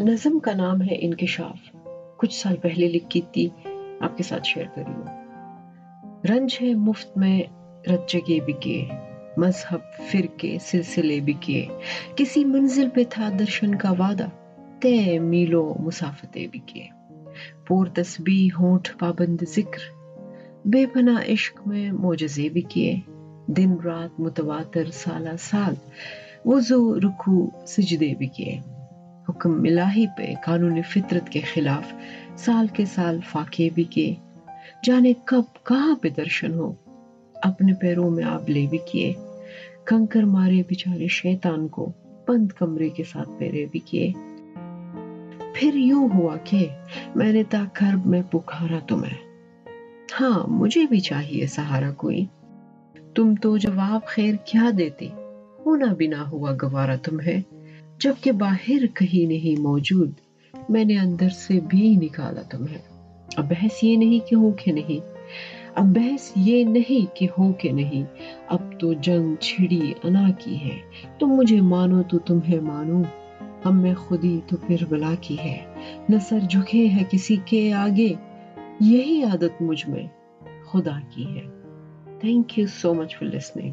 نظم کا نام ہے انکشاف۔ کچھ سال پہلے لکھی تھی، آپ کے ساتھ شیئر کری ہوں۔ رنج ہے مفت میں، رچگے بکے۔ مذہب فرقے سلسلے بکے۔ کسی منزل پہ تھا درشن کا وعدہ تے میلو مسافتے بکے۔ پور تسبیح، ہونٹ پابند ذکر۔ بے پناہ عشق میں موجزے بھی کیے دن رات متواتر سالہ سال وضو رکو سجدے بھی کیے حکم ملاحی پہ قانون فطرت کے خلاف سال کے سال فاقے بھی کیے۔ جانے کب کہاں پہ درشن ہو۔ اپنے پیروں میں آبلے بھی کیے۔ کنکر مارے بیچارے شیطان کو بند کمرے کے ساتھ پیرے بھی کیے۔ پھر یوں ہوا کہ میں نے تا کرب میں پکارا تمہیں ہاں مجھے بھی چاہیے سہارا کوئی۔ تم تو جواب خیر کیا دیتے؟ ہونا بھی نہ ہوا گوارا تمہیں۔ جبکہ باہر کہیں نہیں موجود، میں نے اندر سے بھی نکالا تمہیں۔ اب بحث یہ نہیں کہ ہو کہ نہیں۔ اب بحث یہ نہیں کہ ہو کہ نہیں۔ اب تو جنگ چھڑی انا کی ہے۔ تم مجھے مانو تو تمہیں مانو۔ ہم میں خودی تو پھر بلا کی ہے۔ نہ سر جھکے ہے کسی کے آگے۔ یہی عادت مجھ میں خدا کی ہے۔ Thank you so much for listening